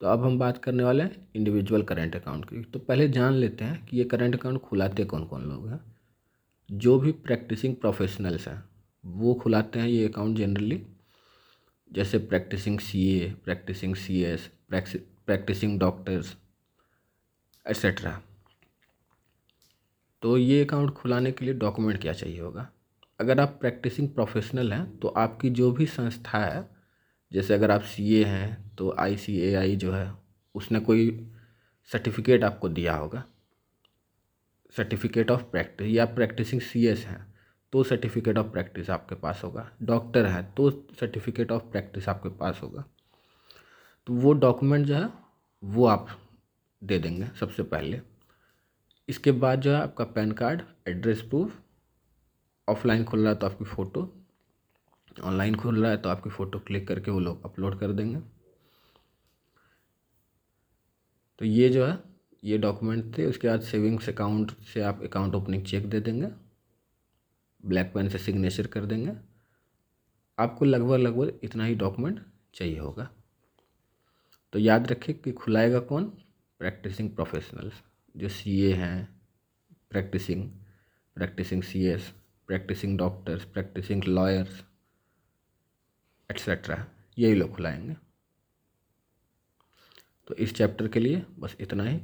तो अब हम बात करने वाले हैं इंडिविजुअल करेंट अकाउंट की। तो पहले जान लेते हैं कि ये करेंट अकाउंट खुलाते कौन कौन लोग हैं। जो भी प्रैक्टिसिंग प्रोफेशनल्स हैं, वो खुलाते हैं ये अकाउंट जनरली जैसे practising CA practising C CS practising doctors etcetera तो ये अकाउंट खुलाने के लिए डॉक्यूमेंट क्या चाहिए होगा? अगर आप प्रैक्टिसिंग प्रोफेशनल हैं तो आपकी जो भी संस्था है जैसे अगर आप सी ए हैं तो आई सी ए आई जो है, उसने कोई सर्टिफिकेट आपको दिया होगा। सर्टिफिकेट ऑफ़ प्रैक्टिस या प्रैक्टिसिंग सी एस हैं तो सर्टिफिकेट ऑफ़ प्रैक्टिस आपके पास होगा। डॉक्टर हैं तो सर्टिफिकेट ऑफ़ प्रैक्टिस आपके पास होगा। तो वो डॉक्यूमेंट जो है, वो आप दे देंगे सबसे पहले। इसके बाद जो है, आपका PAN card address proof offline खुल रहा तो आपकी फ़ोटो ऑनलाइन खुल रहा है तो आपकी फ़ोटो क्लिक करके वो लोग अपलोड कर देंगे। तो ये जो है, ये डॉक्यूमेंट थे, उसके बाद सेविंग्स अकाउंट से आप अकाउंट ओपनिंग चेक दे देंगे। ब्लैक पेन से सिग्नेचर कर देंगे। आपको लगभग लगभग इतना ही डॉक्यूमेंट चाहिए होगा। तो याद रखिए कि खुलाएगा कौन? प्रैक्टिसिंग प्रोफेशनल्स जो सीए हैं practising practising CS practising doctors practising lawyers etcetera यही लोग खुलाएँगे तो इस चैप्टर के लिए बस इतना ही।